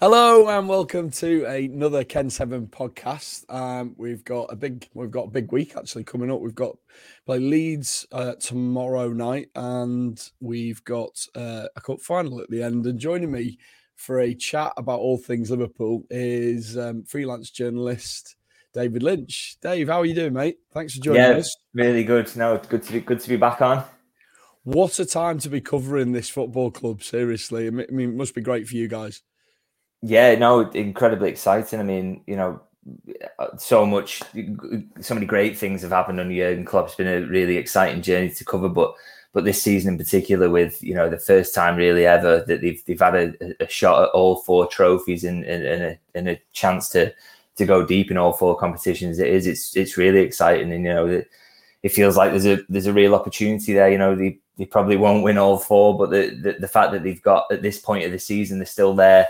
Hello and welcome to another Ken Seven podcast. Um, we've got a big, we've got a big week actually coming up. We've got play Leeds uh, tomorrow night, and we've got uh, a cup final at the end. And joining me for a chat about all things Liverpool is um, freelance journalist David Lynch. Dave, how are you doing, mate? Thanks for joining yeah, us. Really good. No, good to be good to be back on. What a time to be covering this football club. Seriously, I mean, it must be great for you guys. Yeah, no, incredibly exciting. I mean, you know, uh, so much, so many great things have happened under Jurgen Klopp. It's been a really exciting journey to cover, but but this season in particular, with you know the first time really ever that they've they've had a, a shot at all four trophies and, and, and, a, and a chance to to go deep in all four competitions. It is it's it's really exciting, and you know it, it feels like there's a there's a real opportunity there. You know they they probably won't win all four, but the, the the fact that they've got at this point of the season they're still there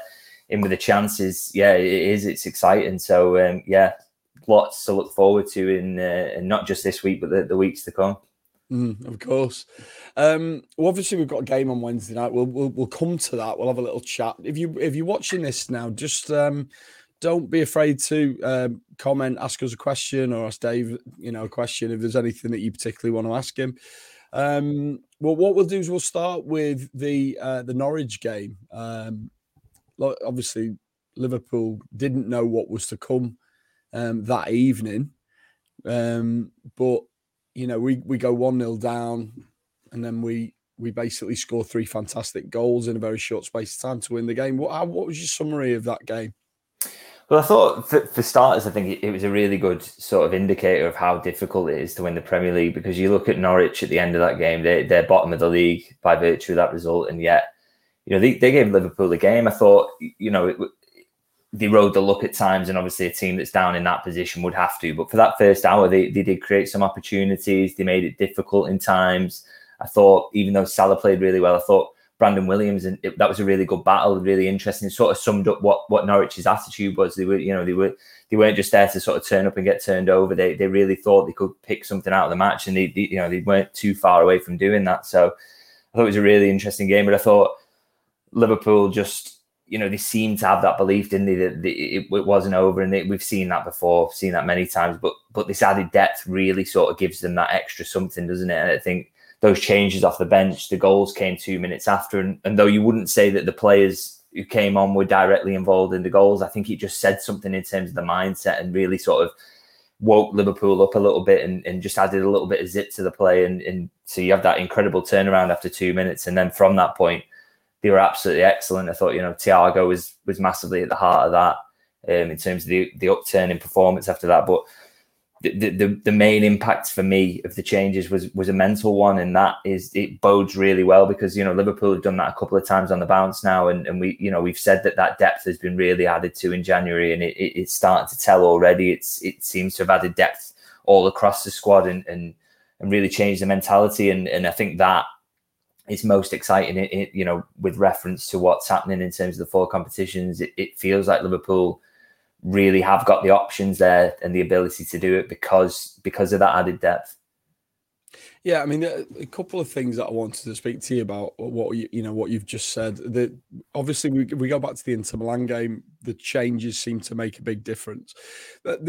in with the chances, yeah, it is. It's exciting. So um, yeah, lots to look forward to in, uh, and not just this week, but the, the weeks to come. Mm, of course. Um, well, obviously, we've got a game on Wednesday night. We'll, we'll we'll come to that. We'll have a little chat. If you if you're watching this now, just um, don't be afraid to um, comment, ask us a question, or ask Dave, you know, a question if there's anything that you particularly want to ask him. Um, well, what we'll do is we'll start with the uh, the Norwich game. Obviously Liverpool didn't know what was to come um, that evening, um, but you know we we go one 0 down, and then we we basically score three fantastic goals in a very short space of time to win the game. What what was your summary of that game? Well, I thought for, for starters, I think it was a really good sort of indicator of how difficult it is to win the Premier League because you look at Norwich at the end of that game, they, they're bottom of the league by virtue of that result, and yet you know, they, they gave Liverpool a game. I thought, you know, it, they rode the luck at times, and obviously a team that's down in that position would have to. But for that first hour, they, they did create some opportunities. They made it difficult in times. I thought, even though Salah played really well, I thought Brandon Williams, and it, that was a really good battle, really interesting. Sort of summed up what what Norwich's attitude was. They were, you know, they were they weren't just there to sort of turn up and get turned over. They they really thought they could pick something out of the match, and they, they you know they weren't too far away from doing that. So I thought it was a really interesting game. But I thought Liverpool just, you know, they seem to have that belief, didn't they, that it, it wasn't over, and they, we've seen that before, seen that many times. But but this added depth really sort of gives them that extra something, doesn't it? And I think those changes off the bench, the goals came two minutes after, and, and though you wouldn't say that the players who came on were directly involved in the goals, I think it just said something in terms of the mindset and really sort of woke Liverpool up a little bit and, and just added a little bit of zip to the play. And, and so you have that incredible turnaround after two minutes. And then from that point, they were absolutely excellent. I thought, you know, Thiago was was massively at the heart of that um, in terms of the the upturn in performance after that. But the, the the main impact for me of the changes was was a mental one, and that is it bodes really well because you know Liverpool have done that a couple of times on the bounce now, and, and we you know we've said that that depth has been really added to in January, and it, it, it's starting to tell already. It's it seems to have added depth all across the squad and and and really changed the mentality, and and I think that is most exciting. It, it, you know, with reference to what's happening in terms of the four competitions, it, it, feels like Liverpool really have got the options there and the ability to do it because because of that added depth. Yeah, I mean, a couple of things that I wanted to speak to you about. What you, you know, what you've just said. That obviously we, we go back to the Inter Milan game. The changes seem to make a big difference.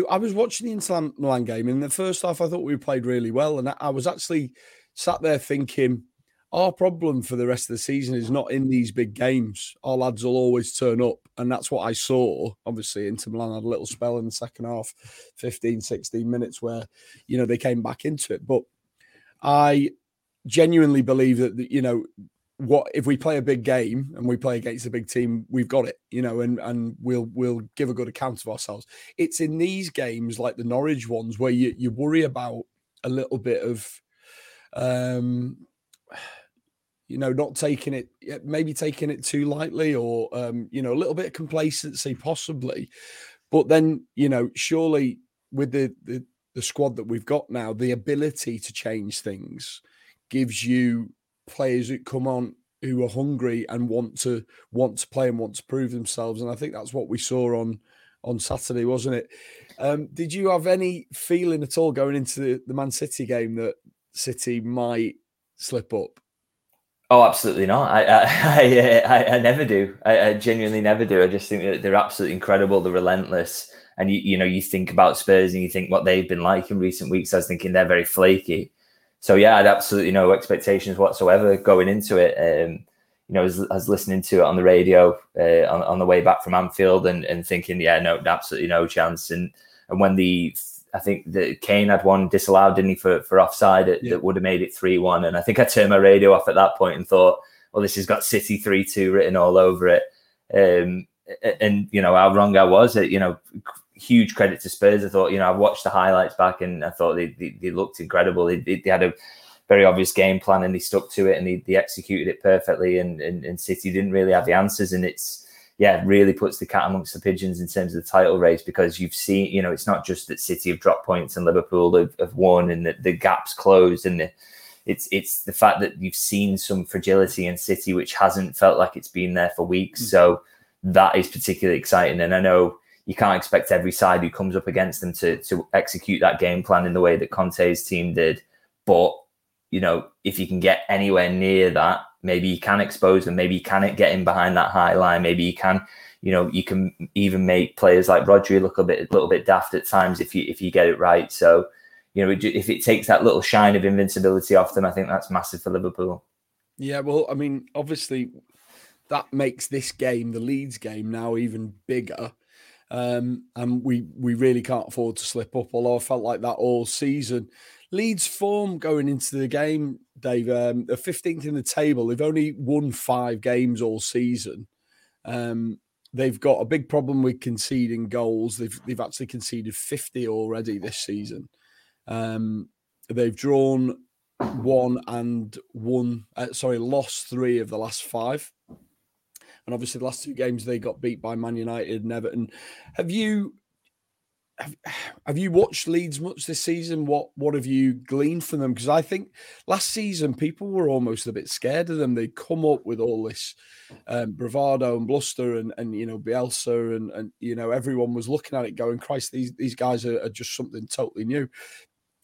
I was watching the Inter Milan game in the first half. I thought we played really well, and I was actually sat there thinking our problem for the rest of the season is not in these big games. Our lads will always turn up. And that's what I saw. Obviously, Inter Milan had a little spell in the second half, 15, 16 minutes where, you know, they came back into it. But I genuinely believe that, you know, what if we play a big game and we play against a big team, we've got it, you know, and and we'll we'll give a good account of ourselves. It's in these games like the Norwich ones where you you worry about a little bit of um you know, not taking it, maybe taking it too lightly or, um, you know, a little bit of complacency possibly. But then, you know, surely with the, the, the squad that we've got now, the ability to change things gives you players that come on who are hungry and want to want to play and want to prove themselves. And I think that's what we saw on on Saturday, wasn't it? Um, did you have any feeling at all going into the, the Man City game that City might slip up? Oh, absolutely not. I I, I, I never do. I, I, genuinely never do. I just think that they're absolutely incredible. They're relentless. And you, you know, you think about Spurs and you think what they've been like in recent weeks. I was thinking they're very flaky. So yeah, I had absolutely no expectations whatsoever going into it. Um, you know, I was, I was, listening to it on the radio uh, on, on the way back from Anfield and, and thinking, yeah, no, absolutely no chance. And and when the I think that Kane had one disallowed, didn't he, for, for offside that, yeah. that would have made it 3 1. And I think I turned my radio off at that point and thought, well, this has got City 3 2 written all over it. Um, and, you know, how wrong I was. You know, huge credit to Spurs. I thought, you know, I watched the highlights back and I thought they, they, they looked incredible. They, they, had a very obvious game plan and they stuck to it and they, they executed it perfectly. And, and, and City didn't really have the answers. And it's, yeah, really puts the cat amongst the pigeons in terms of the title race because you've seen, you know, it's not just that City have dropped points and Liverpool have, have won and the, the gaps closed and the, it's it's the fact that you've seen some fragility in City which hasn't felt like it's been there for weeks. Mm. So that is particularly exciting. And I know you can't expect every side who comes up against them to to execute that game plan in the way that Conte's team did. But you know, if you can get anywhere near that, maybe you can expose them. Maybe you can get in behind that high line. Maybe you can, you know, you can even make players like Rodri look a bit, a little bit daft at times if you if you get it right. So, you know, if it takes that little shine of invincibility off them, I think that's massive for Liverpool. Yeah, well, I mean, obviously, that makes this game, the Leeds game, now even bigger. Um, and we we really can't afford to slip up. Although I felt like that all season. Leeds form going into the game, Dave. Um, they're 15th in the table. They've only won five games all season. Um, they've got a big problem with conceding goals. They've they've actually conceded 50 already this season. Um, they've drawn one and one. Uh, sorry, lost three of the last five. And obviously, the last two games they got beat by Man United and Everton. Have you have, have you watched Leeds much this season? What what have you gleaned from them? Because I think last season people were almost a bit scared of them. They come up with all this um, bravado and bluster, and and you know Bielsa and and you know everyone was looking at it going, Christ, these these guys are, are just something totally new.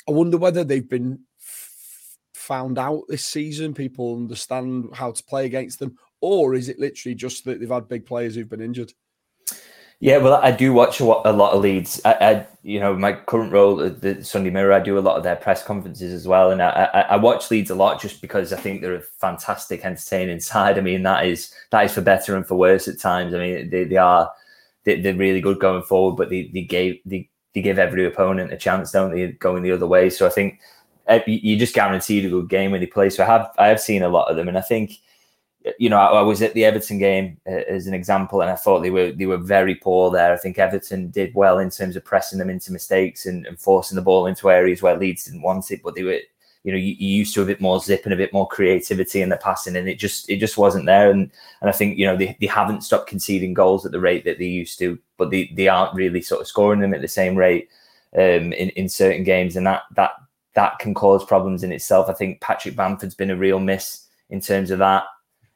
I wonder whether they've been f- found out this season. People understand how to play against them, or is it literally just that they've had big players who've been injured? Yeah, well, I do watch a, lot of Leeds. I, I, you know, my current role at the Sunday Mirror, I do a lot of their press conferences as well, and I, I, I watch Leeds a lot just because I think they're a fantastic, entertaining side. I mean, that is that is for better and for worse at times. I mean, they, they are they, are really good going forward, but they, they gave they, they give every opponent a chance, don't they, going the other way? So I think uh, you just guaranteed a good game when they play. So I have I have seen a lot of them, and I think you know, I, I, was at the Everton game uh, as an example, and I thought they were they were very poor there. I think Everton did well in terms of pressing them into mistakes and, and forcing the ball into areas where Leeds didn't want it, but they were, you know, you, used to a bit more zip and a bit more creativity in the passing, and it just it just wasn't there. And and I think you know they, they haven't stopped conceding goals at the rate that they used to, but they, they aren't really sort of scoring them at the same rate um, in in certain games, and that that that can cause problems in itself. I think Patrick Bamford's been a real miss in terms of that.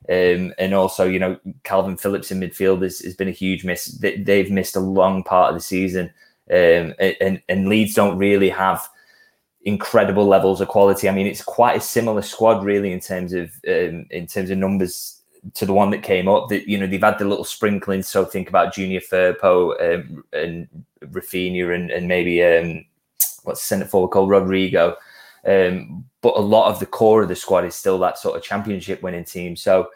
Um, and also, you know, Calvin Phillips in midfield has, has been a huge miss. They, have missed a long part of the season. Um, and, and Leeds don't really have incredible levels of quality. I mean, it's quite a similar squad, really, in terms of um, in terms of numbers to the one that came up. That you know they've had the little sprinkling. So think about Junior Firpo um, and Raphinha and, and maybe um, what's the centre forward called Rodrigo. Um, but a lot of the core of the squad is still that sort of championship winning team. So,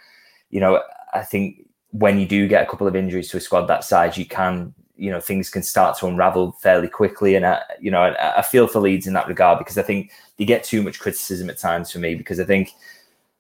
you know, I think when you do get a couple of injuries to a squad that size, you can, you know, things can start to unravel fairly quickly. And I, you know, I, I feel for Leeds in that regard because I think they get too much criticism at times for me because I think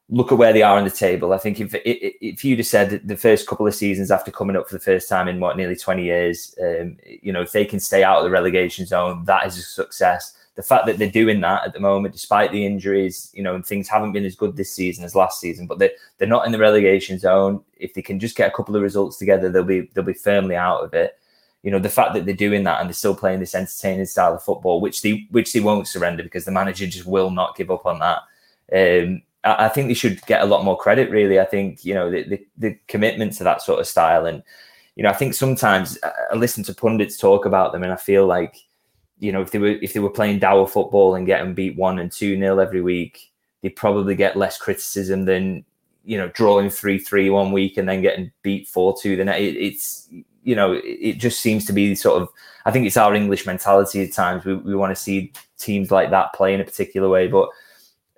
look at where they are on the table. I think if if you'd have said the first couple of seasons after coming up for the first time in what nearly twenty years, um, you know, if they can stay out of the relegation zone, that is a success the fact that they're doing that at the moment, despite the injuries, you know, and things haven't been as good this season as last season, but they're, they're not in the relegation zone. If they can just get a couple of results together, they'll be they'll be firmly out of it. You know, the fact that they're doing that and they're still playing this entertaining style of football, which they which they won't surrender because the manager just will not give up on that. Um, I, I think they should get a lot more credit. Really, I think you know the, the, the commitment to that sort of style, and you know, I think sometimes I listen to pundits talk about them, and I feel like you know, if they were if they were playing dour football and getting beat one and two nil every week, they'd probably get less criticism than you know, drawing three three one week and then getting beat four two. Then it, it's you know, it just seems to be sort of. I think it's our English mentality at times. We we want to see teams like that play in a particular way, but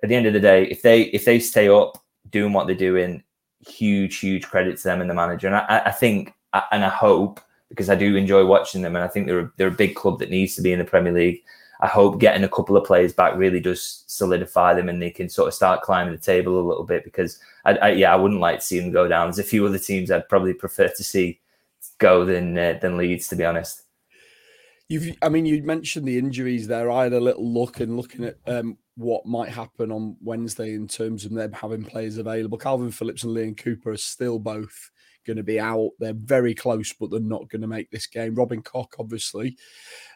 at the end of the day, if they if they stay up doing what they're doing, huge huge credit to them and the manager. And I, I think and I hope because I do enjoy watching them, and I think they're they're a big club that needs to be in the Premier League. I hope getting a couple of players back really does solidify them, and they can sort of start climbing the table a little bit. Because I, I yeah, I wouldn't like to see them go down. There's a few other teams I'd probably prefer to see go than uh, than Leeds, to be honest. You've, I mean, you mentioned the injuries there. I had a little look and looking at um, what might happen on Wednesday in terms of them having players available. Calvin Phillips and Liam Cooper are still both going to be out. They're very close, but they're not going to make this game. Robin Koch, obviously,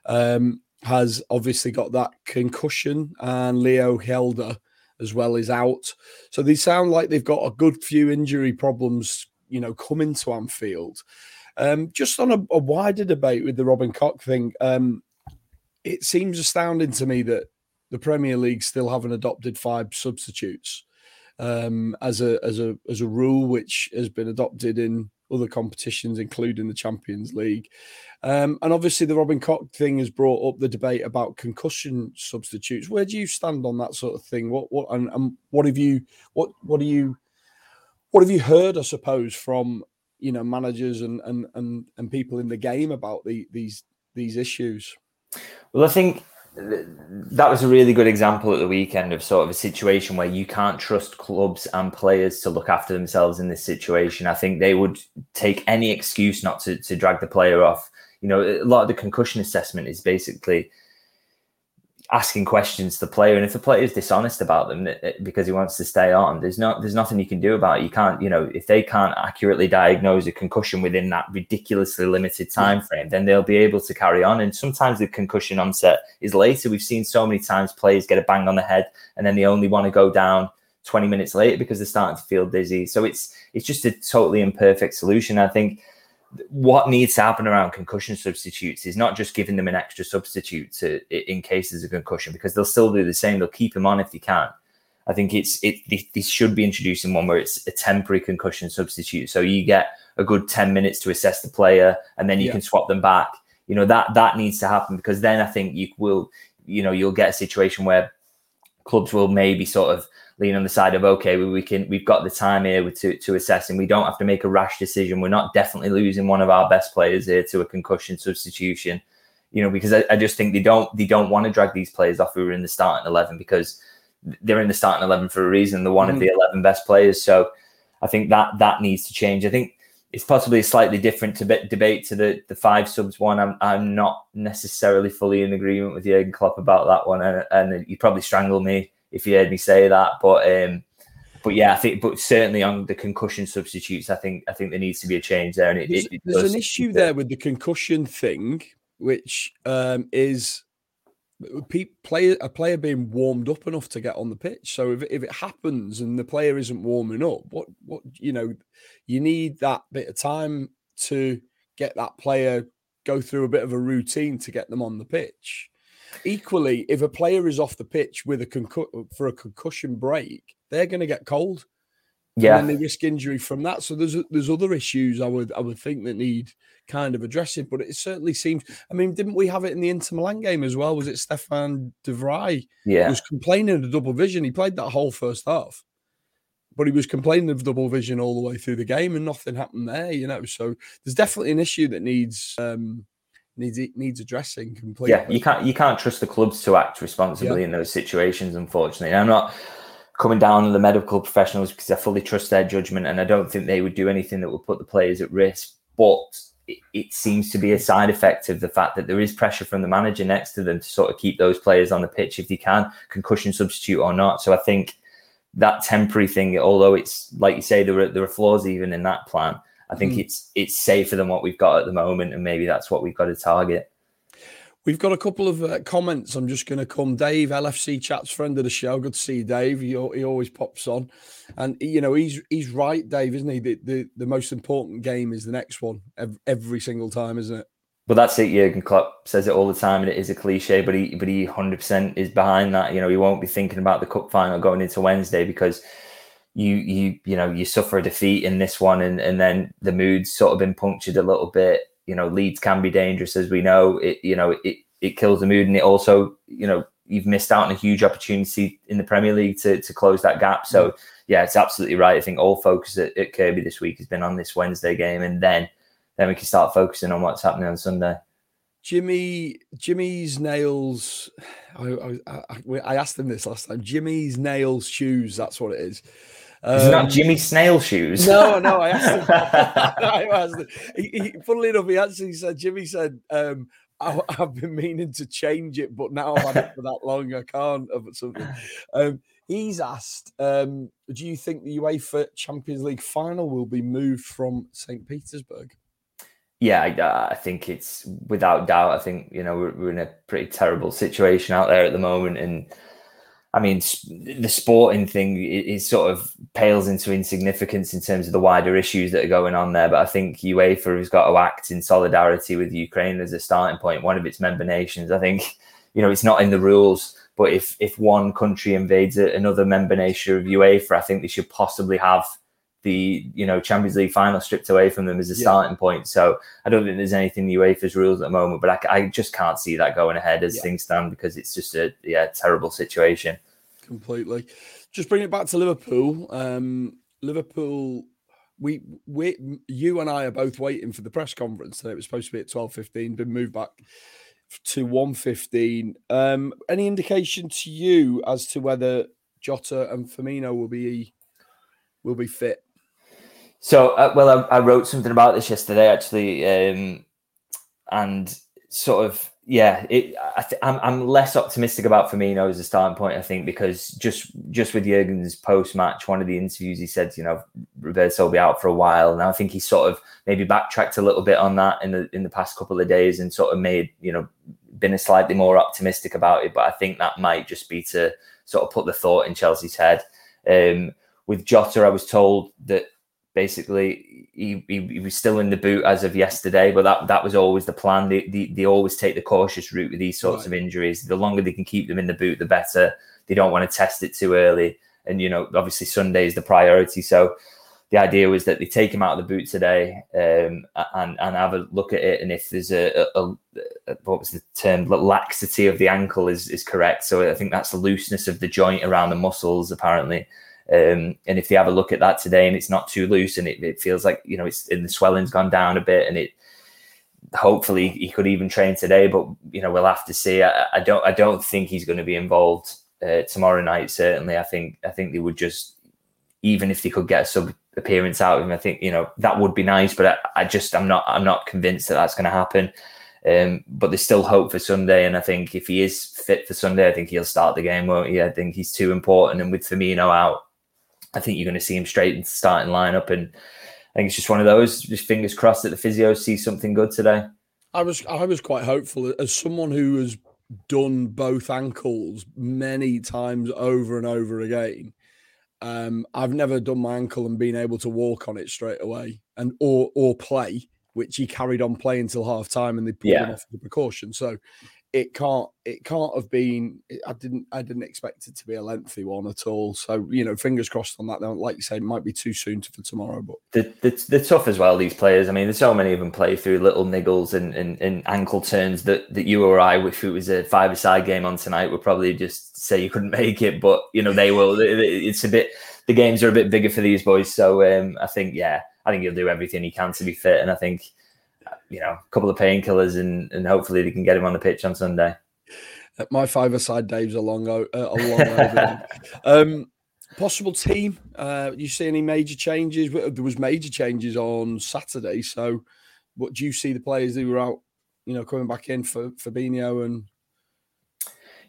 um, has obviously got that concussion, and Leo Hjelde as well is out. So they sound like they've got a good few injury problems, you know, coming to Anfield. Um, just on a, a, wider debate with the Robin Koch thing, um, it seems astounding to me that the Premier League still haven't adopted five substitutes um, as a as a as a rule which has been adopted in other competitions, including the Champions League. Um, and obviously, the Robin Koch thing has brought up the debate about concussion substitutes. Where do you stand on that sort of thing? What what and, and what have you what what do you what have you heard? I suppose from you know managers and and and, and people in the game about the, these these issues. Well, I think that was a really good example at the weekend of sort of a situation where you can't trust clubs and players to look after themselves in this situation. I think they would take any excuse not to, to drag the player off. You know, a lot of the concussion assessment is basically asking questions to the player, and if the player is dishonest about them because he wants to stay on, there's not there's nothing you can do about it. You can't, you know, if they can't accurately diagnose a concussion within that ridiculously limited time frame, then they'll be able to carry on. And sometimes the concussion onset is later. We've seen so many times players get a bang on the head, and then they only want to go down 20 minutes later because they're starting to feel dizzy. So it's it's just a totally imperfect solution. I think what needs to happen around concussion substitutes is not just giving them an extra substitute to in cases of concussion because they'll still do the same. They'll keep them on if they can. I think it's it. This should be introducing one where it's a temporary concussion substitute, so you get a good ten minutes to assess the player, and then you yeah. can swap them back. You know that that needs to happen because then I think you will, you know, you'll get a situation where clubs will maybe sort of lean on the side of okay, we, we can we've got the time here to to assess, and we don't have to make a rash decision. We're not definitely losing one of our best players here to a concussion substitution, you know, because I, I just think they don't they don't want to drag these players off who are in the starting eleven because they're in the starting eleven for a reason. They're one mm-hmm. of the eleven best players, so I think that that needs to change. I think it's possibly a slightly different to debate to the the five subs one. I'm I'm not necessarily fully in agreement with Jurgen Klopp about that one, and, and you probably strangle me if you heard me say that. But um, but yeah, I think, but certainly on the concussion substitutes, I think I think there needs to be a change there. And it, there's, it, there's an issue there with the concussion thing, which um, is player a player being warmed up enough to get on the pitch. So if, if it happens and the player isn't warming up, what what you know, you need that bit of time to get that player go through a bit of a routine to get them on the pitch. Equally, if a player is off the pitch with a concu- for a concussion break, they're going to get cold. Yeah, and they risk injury from that. So there's there's other issues I would I would think that need kind of addressing. But it certainly seems. I mean, didn't we have it in the Inter Milan game as well? Was it Stefan de Vrij? Yeah, was complaining of double vision. He played that whole first half, but he was complaining of double vision all the way through the game, and nothing happened there. You know, so there's definitely an issue that needs. Um, needs needs addressing completely. Yeah, you can't you can't trust the clubs to act responsibly yeah. in those situations. Unfortunately, and I'm not coming down on the medical professionals because I fully trust their judgment, and I don't think they would do anything that would put the players at risk. But it, it seems to be a side effect of the fact that there is pressure from the manager next to them to sort of keep those players on the pitch if they can, concussion substitute or not. So I think that temporary thing, although it's like you say, there are there are flaws even in that plan I think mm. it's it's safer than what we've got at the moment, and maybe that's what we've got to target. We've got a couple of uh, comments. I'm just going to come. Dave, LFC chats, friend of the show. Good to see you, Dave. He, he always pops on, and you know he's he's right, Dave, isn't he? The, the the most important game is the next one every, single time, isn't it? Well, that's it. Jurgen Klopp says it all the time, and it is a cliche, but he but he hundred percent is behind that. You know, he won't be thinking about the cup final going into Wednesday because you you you know you suffer a defeat in this one, and and then the mood's sort of been punctured a little bit. You know, Leeds can be dangerous as we know. It you know it it kills the mood, and it also you know you've missed out on a huge opportunity in the Premier League to to close that gap. So mm. yeah, it's absolutely right. I think all focus at, at Kirkby this week has been on this Wednesday game, and then then we can start focusing on what's happening on Sunday. Jimmy, Jimmy's nails. I, I, I, asked him this last time. Jimmy's nails shoes. That's what it is. Um, is it not Jimmy Snail shoes? No, no. I asked him. I asked him. He, he, funnily enough, he actually said. Jimmy said, um, I, have been meaning to change it, but now I've had it for that long, I can't." Of something. Um, he's asked, um, "Do you think the UEFA Champions League final will be moved from St. Petersburg?" yeah, I, I, think it's without doubt. I think you know we're, we're, in a pretty terrible situation out there at the moment, and I mean the sporting thing is sort of pales into insignificance in terms of the wider issues that are going on there. But I think UEFA has got to act in solidarity with Ukraine as a starting point, one of its member nations. I think you know it's not in the rules, but if if one country invades another member nation of UEFA, I think they should possibly have the you know Champions League final stripped away from them as a yeah. starting point. So I don't think there's anything in the UEFA's rules at the moment, but I, I just can't see that going ahead as yeah. things stand because it's just a yeah terrible situation. Completely. Just bring it back to Liverpool. Um, Liverpool. We, we, you and I are both waiting for the press conference today. It was supposed to be at twelve fifteen, been moved back to one fifteen. Um, any indication to you as to whether Jota and Firmino will be will be fit? So, uh, well, I, I, wrote something about this yesterday actually, um, and sort of yeah, it, I I'm, I'm less optimistic about Firmino as a starting point. I think because just just with Jurgen's post match, one of the interviews he said, you know, Roberto will be out for a while, and I think he sort of maybe backtracked a little bit on that in the in the past couple of days and sort of made you know been a slightly more optimistic about it. But I think that might just be to sort of put the thought in Chelsea's head. Um, with Jota, I was told that basically he, he, he, was still in the boot as of yesterday, but that, that was always the plan. They, they, they always take the cautious route with these sorts right. of injuries. The longer they can keep them in the boot, the better. They don't want to test it too early. And, you know, obviously Sunday is the priority. So the idea was that they take him out of the boot today um, and, and have a look at it. And if there's a, a, a, what was the term, laxity of the ankle is, is correct. So I think that's the looseness of the joint around the muscles, apparently. Um, and if they have a look at that today and it's not too loose and it, it feels like, you know, it's and the swelling's gone down a bit and it hopefully he could even train today, but you know, we'll have to see. I, I don't I don't think he's going to be involved uh, tomorrow night, certainly. I think I think they would just even if they could get a sub appearance out of him, I think, you know, that would be nice, but I, I just I'm not I'm not convinced that that's going to happen. Um, but there's still hope for Sunday, and I think if he is fit for Sunday, I think he'll start the game, won't he? I think he's too important, and with Firmino out, I think you're going to see him straight into starting lineup, and I think it's just one of those. Just fingers crossed that the physio sees something good today. I was I was quite hopeful as someone who has done both ankles many times over and over again. Um, I've never done my ankle and been able to walk on it straight away and or or play, which he carried on playing until half time and they put yeah. him off the precaution. So it can't it can't have been i didn't i didn't expect it to be a lengthy one at all. So you know fingers crossed on that like you say it might be too soon for tomorrow but the, the, tough as well these players. I mean there's so many of them play through little niggles and, and, and ankle turns that, that you or i if it was a five-a-side game on tonight would probably just say you couldn't make it but you know they will. It's a bit the games are a bit bigger for these boys. So um, i think yeah i think he'll do everything he can to be fit. And i think you know, a couple of painkillers, and and hopefully they can get him on the pitch on Sunday. Uh, my five-a-side Dave's a long, uh, a long over. um, possible team. Uh, you see any major changes? There was major changes on Saturday. So, what do you see the players who were out? You know, coming back in for Fabinho and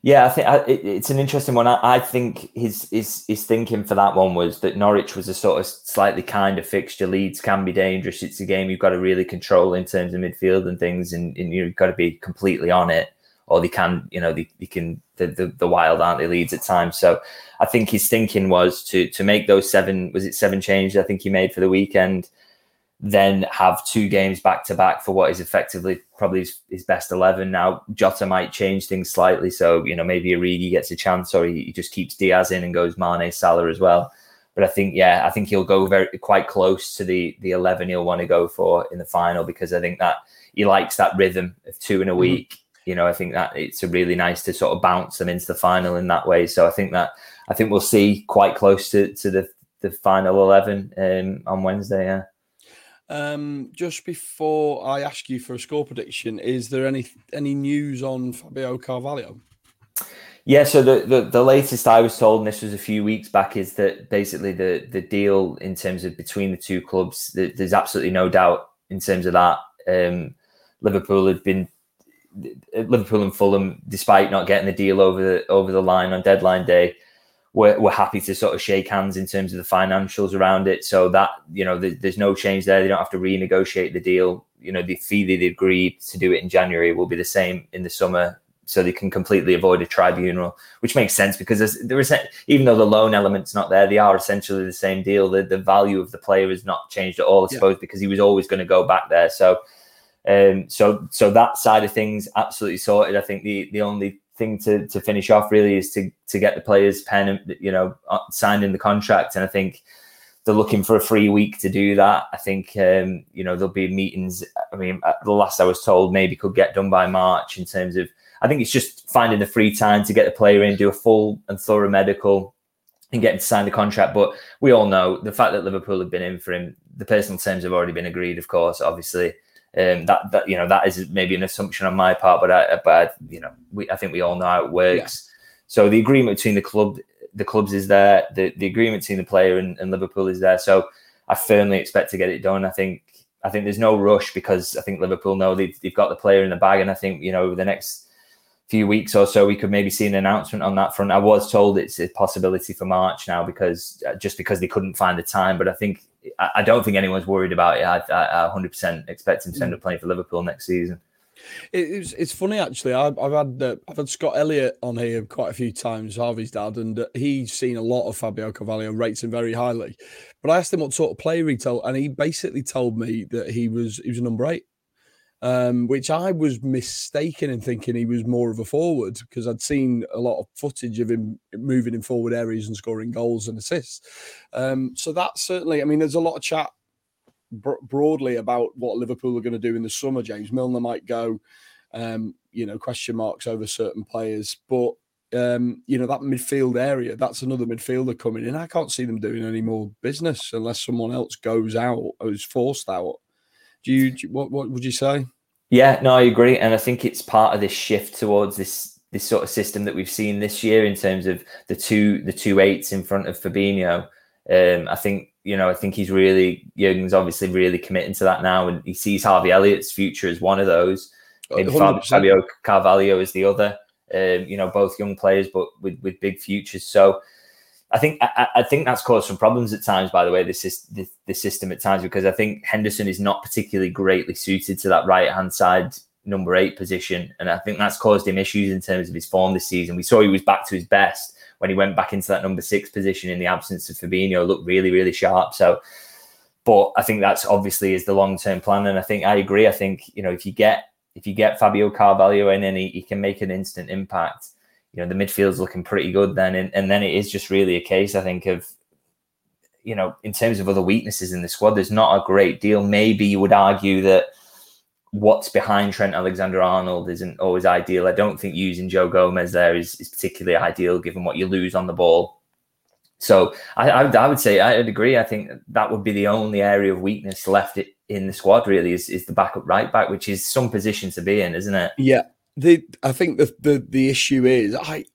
yeah, I think I, it, it's an interesting one. I, I, think his his his thinking for that one was that Norwich was a sort of slightly kind of fixture. Leeds can be dangerous. It's a game you've got to really control in terms of midfield and things, and, and you've got to be completely on it. Or they can, you know, they, they can the, the, the wild aren't they Leeds at times. So I think his thinking was to to make those seven was it seven changes I think he made for the weekend then have two games back to back for what is effectively probably his, his, best 11. Now, Jota might change things slightly. So, you know, maybe Origi gets a chance or he, he, just keeps Diaz in and goes Mane, Salah as well. but I think yeah, I think he'll go very quite close to the the eleven he'll want to go for in the final because I think that he likes that rhythm of two in a mm-hmm. week. You know, I think that it's a really nice to sort of bounce them into the final in that way. So I think that I think we'll see quite close to to the the final eleven um, on Wednesday. Yeah. Um, just before I ask you for a score prediction, is there any any news on Fabio Carvalho? Yeah, so the, the, the latest I was told, and this was a few weeks back, is that basically the the deal in terms of between the two clubs, there's absolutely no doubt in terms of that. Um, Liverpool had been Liverpool and Fulham, despite not getting the deal over the over the line on deadline day, were, were happy to sort of shake hands in terms of the financials around it. So that you know, there's no change there. They don't have to renegotiate the deal. You know, the fee that they agreed to do it in January will be the same in the summer so they can completely avoid a tribunal, which makes sense because there is even though the loan element's not there, they are essentially the same deal. The the value of the player has not changed at all, I suppose, yeah. because he was always going to go back there. So, um, so so that side of things absolutely sorted. I think the the only thing to to finish off really is to to get the players pen, you know, uh, signed in the contract, and I think they're looking for a free week to do that. I think um, you know there'll be meetings. I mean, uh, the last I was told maybe could get done by March in terms of I think it's just finding the free time to get the player in, do a full and thorough medical, and get him to sign the contract. But we all know the fact that Liverpool have been in for him, the personal terms have already been agreed. Of course, obviously, um, that that you know that is maybe an assumption on my part, but I, but I, you know, we I think we all know how it works. Yeah. So the agreement between the club, the clubs is there. The the agreement between the player and, and Liverpool is there. So I firmly expect to get it done. I think I think there's no rush because I think Liverpool know they've, they've got the player in the bag, and I think you know over the next few weeks or so we could maybe see an announcement on that front. I was told it's a possibility for March now because uh, just because they couldn't find the time, but I think I, don't think anyone's worried about it. I, I, 100% expect him to end up playing for Liverpool next season. It's it's funny actually. I've, I've had uh, I've had Scott Elliott on here quite a few times, Harvey's dad, and uh, he's seen a lot of Fabio Carvalho, rates him very highly. But I asked him what sort of player he told, and he basically told me that he was he was a number eight um, which I was mistaken in thinking he was more of a forward because I'd seen a lot of footage of him moving in forward areas and scoring goals and assists. Um, so that certainly, I mean, there's a lot of chat bro- broadly about what Liverpool are going to do in the summer. James Milner might go, um, you know, question marks over certain players, but um, you know, that midfield area, that's another midfielder coming in. I can't see them doing any more business unless someone else goes out or is forced out. Do you, do you, what what would you say? Yeah, no, I agree, and I think it's part of this shift towards this this sort of system that we've seen this year in terms of the two the two eights in front of Fabinho. Um, I think you know I think he's really Jurgen's obviously really committing to that now, and he sees Harvey Elliott's future as one of those. Maybe 100%. Fabio Carvalho is the other. Um, you know, both young players, but with with big futures. So I think I, I, think that's caused some problems at times. By the way, this is the, the system at times because I think Henderson is not particularly greatly suited to that right hand side number eight position, and I think that's caused him issues in terms of his form this season. We saw he was back to his best when he went back into that number six position in the absence of Fabinho. Looked really really sharp. So, but I think that's obviously is the long term plan, and I think I agree. I think you know if you get if you get Fabio Carvalho in and he, he can make an instant impact you know the midfield's looking pretty good then, and, and then it is just really a case I think of you know in terms of other weaknesses in the squad. There's not a great deal. Maybe you would argue that what's behind Trent Alexander Arnold isn't always ideal. I don't think using Joe Gomez there is, is particularly ideal given what you lose on the ball. So I, I, would, I would say I would agree. I think that would be the only area of weakness left in the squad. Really, is, is the backup right back, which is some position to be in, isn't it? Yeah, the I think the, the the issue is I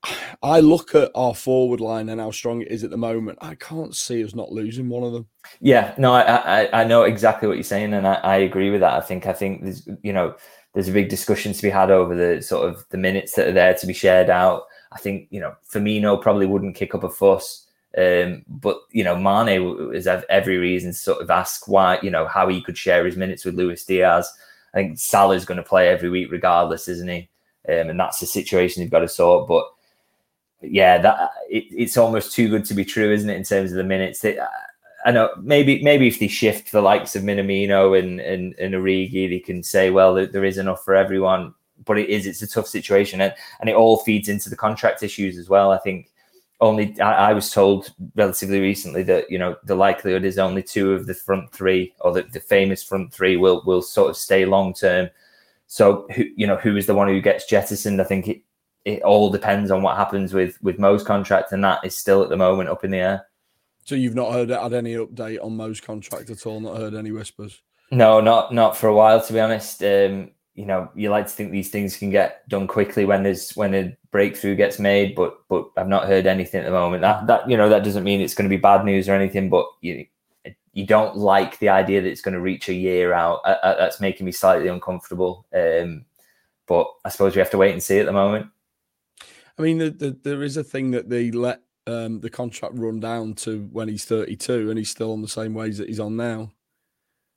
I look at our forward line and how strong it is at the moment. I can't see us not losing one of them. Yeah, no, I I, I know exactly what you're saying, and I, I agree with that. I think I think there's you know there's a big discussion to be had over the sort of the minutes that are there to be shared out. I think you know Firmino probably wouldn't kick up a fuss, um, but you know Mane has every reason to sort of ask why you know how he could share his minutes with Luis Diaz. I think Salah's going to play every week regardless, isn't he? Um, and that's the situation you've got to sort. But yeah, that it, it's almost too good to be true, isn't it? In terms of the minutes, that I know maybe maybe if they shift the likes of Minamino and and, and Origi, they can say, well, there, there is enough for everyone. But it is it's a tough situation, and and it all feeds into the contract issues as well. I think only I, I, was told relatively recently that you know the likelihood is only two of the front three or the, the famous front three will will sort of stay long term. So who you know who is the one who gets jettisoned? I think it it all depends on what happens with with Mo's contract, and that is still at the moment up in the air. So you've not heard had any update on Mo's contract at all? Not heard any whispers? No, not not for a while, to be honest. Um, you know, you like to think these things can get done quickly when there's when a breakthrough gets made, but but I've not heard anything at the moment. That that you know that doesn't mean it's going to be bad news or anything, but you you don't like the idea that it's going to reach a year out. Uh, uh, that's making me slightly uncomfortable. Um, but I suppose we have to wait and see at the moment. I mean, the, the, there is a thing that they let um, the contract run down to when he's 32, and he's still on the same wage that he's on now.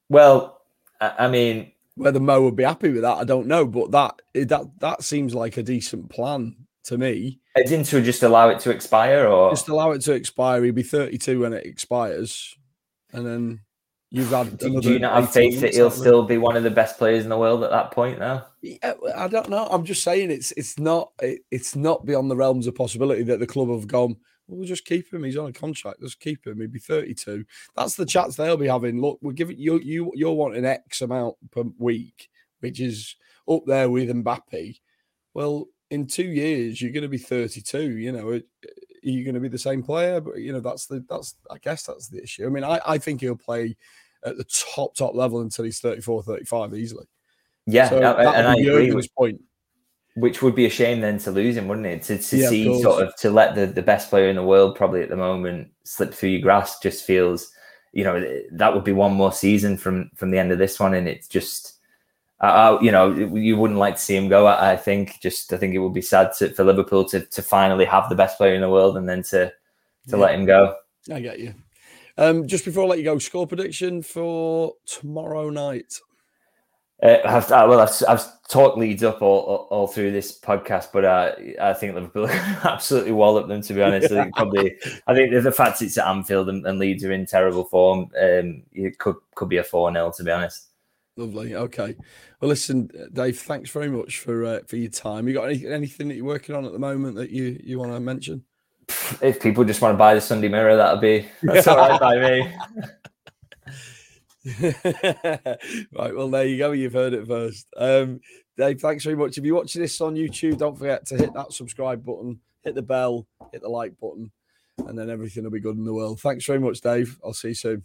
Well, I mean, whether Mo would be happy with that, I don't know, but that eh, that that seems like a decent plan to me. In to just allow it to expire, or just allow it to expire. He'd be 32 when it expires, and then you've had. Do, do you not have faith that he'll still be one of the best players in the world at that point? Now, yeah, eh, I don't know. I'm just saying it's it's not it, it's not beyond the realms of possibility that the club have gone we'll just keep him. He's on a contract. Just keep him. He'd be 32. That's the chats they'll be having. Look, we're giving you you you're wanting X amount per week, which is up there with Mbappe. Well, in two years, you're going to be 32. You know, are you going to be the same player? But you know, that's the that's I guess that's the issue. I mean, I, I think he'll play at the top top level until he's 34, 35 easily. Yeah, so and I agree. With, point which would be a shame then to lose him, wouldn't it? To, to yeah, see sort of to let the, the best player in the world probably at the moment slip through your grasp just feels, you know, that would be one more season from from the end of this one, and it's just, uh, you know, you wouldn't like to see him go. I, I think just I think it would be sad to, for Liverpool to to finally have the best player in the world and then to to yeah. let him go. I get you. Um, just before I let you go, score prediction for tomorrow night. Uh, I've, uh, well, I've, I've talked Leeds up all, all, all through this podcast, but uh, I think Liverpool absolutely wallop them. To be honest, I think probably I think the fact it's at Anfield and, and Leeds are in terrible form, um, it could could be a four 0 To be honest. Lovely. Okay. Well, listen, Dave. Thanks very much for uh, for your time. You got any, anything that you're working on at the moment that you you want to mention? If people just want to buy the Sunday Mirror, that'll be that's all right by me. right, well, there you go. You've heard it first. Um, Dave, thanks very much. If you're watching this on YouTube, don't forget to hit that subscribe button, hit the bell, hit the like button, and then everything will be good in the world. Thanks very much, Dave. I'll see you soon.